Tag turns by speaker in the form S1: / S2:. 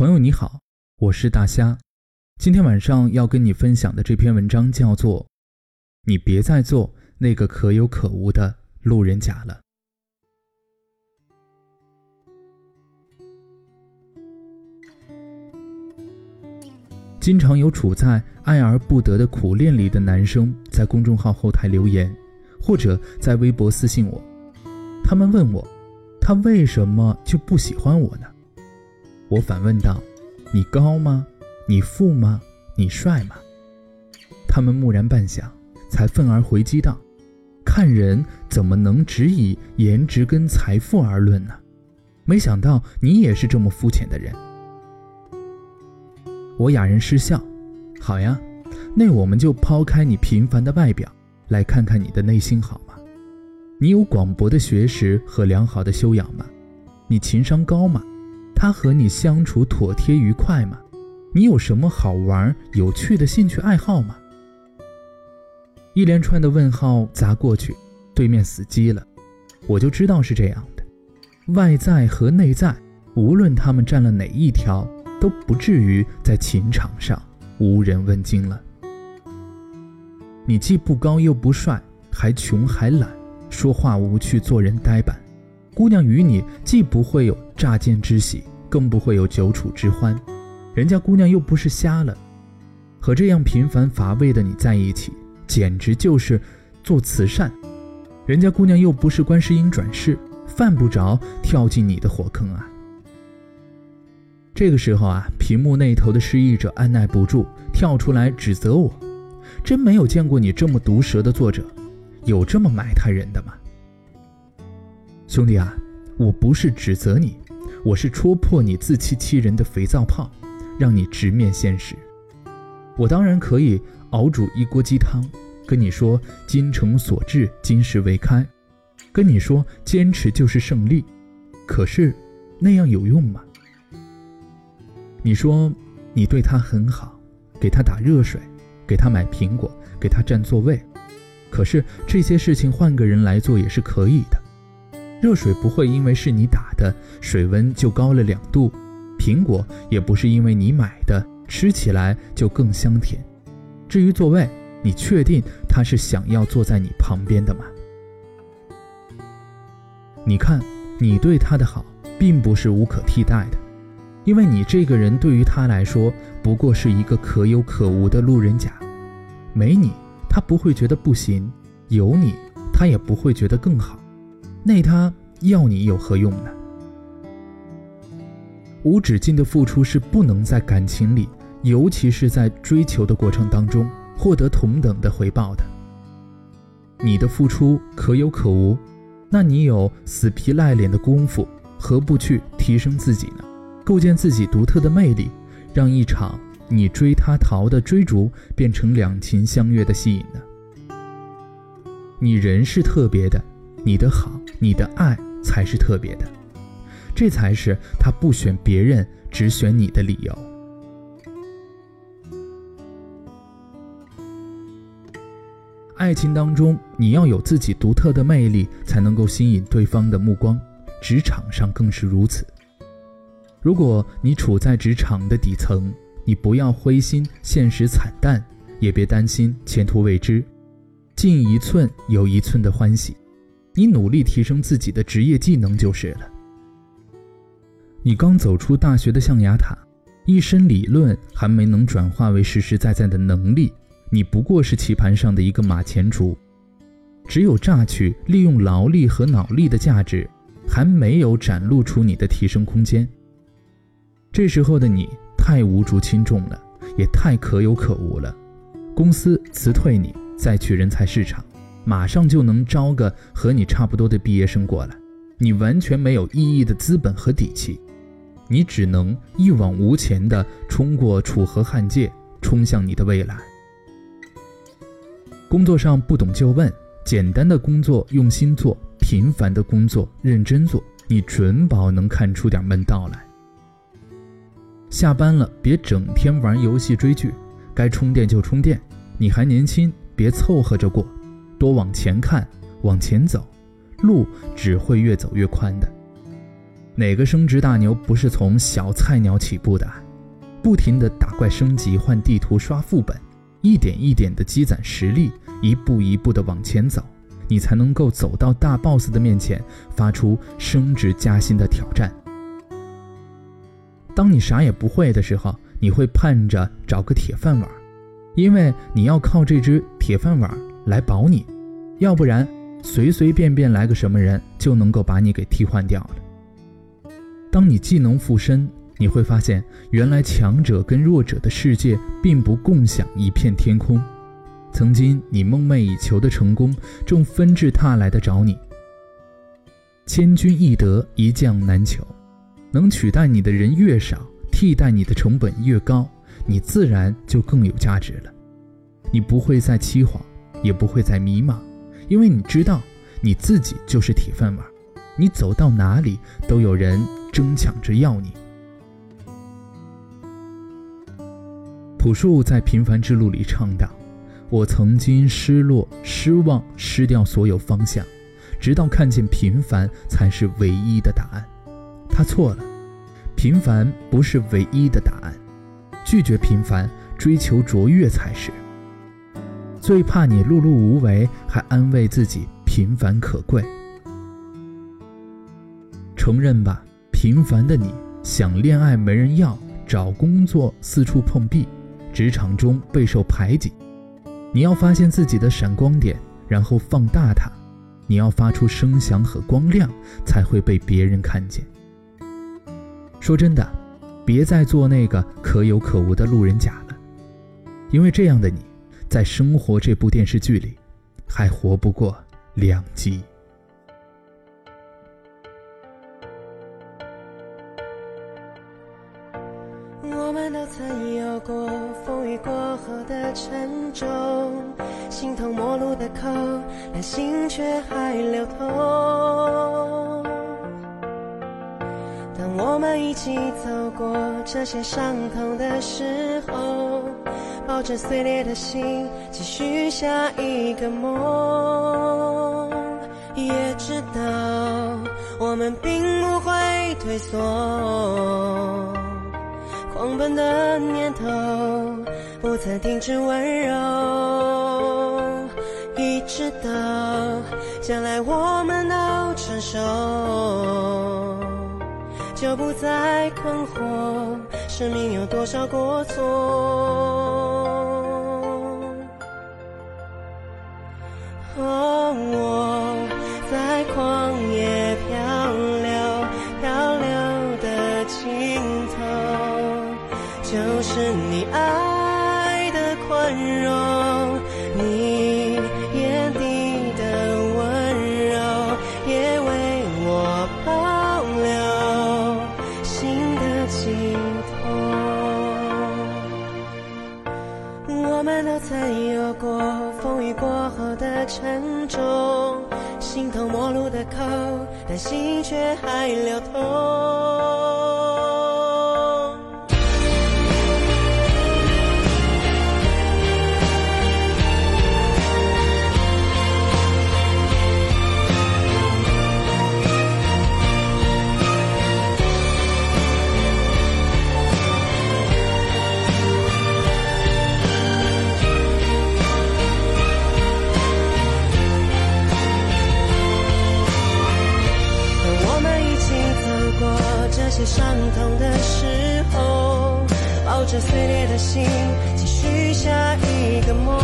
S1: 朋友你好，我是大虾。今天晚上要跟你分享的这篇文章叫做《你别再做那个可有可无的路人甲了》。经常有处在爱而不得的苦恋里的男生在公众号后台留言，或者在微博私信我，他们问我，他为什么就不喜欢我呢？我反问道：“你高吗？你富吗？你帅吗？”他们木然半晌，才愤而回击道：“看人怎么能只以颜值跟财富而论呢？没想到你也是这么肤浅的人。”我哑然失笑：“好呀，那我们就抛开你平凡的外表，来看看你的内心好吗？你有广博的学识和良好的修养吗？你情商高吗？”他和你相处妥帖愉快吗？你有什么好玩有趣的兴趣爱好吗？一连串的问号砸过去，对面死机了。我就知道是这样的，外在和内在，无论他们占了哪一条，都不至于在情场上无人问津了。你既不高又不帅，还穷还懒，说话无趣，做人呆板。姑娘与你既不会有乍见之喜。更不会有久处之欢，人家姑娘又不是瞎了，和这样平凡乏味的你在一起，简直就是做慈善。人家姑娘又不是观世音转世，犯不着跳进你的火坑啊。这个时候啊，屏幕那头的失意者按耐不住跳出来指责我：“真没有见过你这么毒舌的作者，有这么埋汰人的吗？”兄弟啊，我不是指责你。我是戳破你自欺欺人的肥皂泡，让你直面现实。我当然可以熬煮一锅鸡汤，跟你说“精诚所至，金石为开”，跟你说坚持就是胜利。可是，那样有用吗？你说你对他很好，给他打热水，给他买苹果，给他占座位。可是这些事情换个人来做也是可以的。热水不会因为是你打的，水温就高了两度；苹果也不是因为你买的，吃起来就更香甜。至于座位，你确定他是想要坐在你旁边的吗？你看，你对他的好，并不是无可替代的，因为你这个人对于他来说，不过是一个可有可无的路人甲。没你，他不会觉得不行；有你，他也不会觉得更好。那他要你有何用呢？无止境的付出是不能在感情里，尤其是在追求的过程当中获得同等的回报的。你的付出可有可无，那你有死皮赖脸的功夫，何不去提升自己呢？构建自己独特的魅力，让一场你追他逃的追逐变成两情相悦的吸引呢？你人是特别的。你的好，你的爱才是特别的，这才是他不选别人，只选你的理由。爱情当中，你要有自己独特的魅力，才能够吸引对方的目光。职场上更是如此。如果你处在职场的底层，你不要灰心，现实惨淡，也别担心前途未知，进一寸有一寸的欢喜。你努力提升自己的职业技能就是了。你刚走出大学的象牙塔，一身理论还没能转化为实实在在的能力，你不过是棋盘上的一个马前卒。只有榨取利用劳力和脑力的价值，还没有展露出你的提升空间。这时候的你太无足轻重了，也太可有可无了。公司辞退你，再去人才市场。马上就能招个和你差不多的毕业生过来，你完全没有意义的资本和底气，你只能一往无前地冲过楚河汉界，冲向你的未来。工作上不懂就问，简单的工作用心做，平凡的工作认真做，你准保能看出点门道来。下班了别整天玩游戏追剧，该充电就充电，你还年轻，别凑合着过。多往前看，往前走，路只会越走越宽的。哪个升职大牛不是从小菜鸟起步的？不停的打怪升级、换地图、刷副本，一点一点的积攒实力，一步一步的往前走，你才能够走到大 boss 的面前，发出升职加薪的挑战。当你啥也不会的时候，你会盼着找个铁饭碗，因为你要靠这只铁饭碗来保你，要不然随随便便来个什么人就能够把你给替换掉了。当你技能附身，你会发现，原来强者跟弱者的世界并不共享一片天空。曾经你梦寐以求的成功，正纷至沓来的找你。千军易得，一将难求。能取代你的人越少，替代你的成本越高，你自然就更有价值了。你不会再凄惶，也不会再迷茫，因为你知道你自己就是铁饭碗，你走到哪里都有人争抢着要你。朴树在《平凡之路》里唱道：“我曾经失落、失望、失掉所有方向，直到看见平凡才是唯一的答案。”他错了，平凡不是唯一的答案，拒绝平凡，追求卓越才是。最怕你碌碌无为，还安慰自己平凡可贵。承认吧，平凡的你想恋爱没人要，找工作四处碰壁。职场中备受排挤，你要发现自己的闪光点，然后放大它。你要发出声响和光亮，才会被别人看见。说真的，别再做那个可有可无的路人甲了，因为这样的你，在生活这部电视剧里，还活不过两集。
S2: 我们都曾有过风雨过后的沉重，形同陌路的口，但心却还流通。当我们一起走过这些伤痛的时候，抱着碎裂的心，继续下一个梦，也知道我们并不会退缩。狂奔的念头不曾停止温柔，一直到将来我们都成熟，就不再困惑生命有多少过错。旷野漂流，漂流的尽头。就是你爱的宽容，你眼底的温柔，也为我保留心的尽头。我们都曾有过风雨过后的沉重，心头陌路的口，但心却还流通。这碎裂的心，继续下一个梦，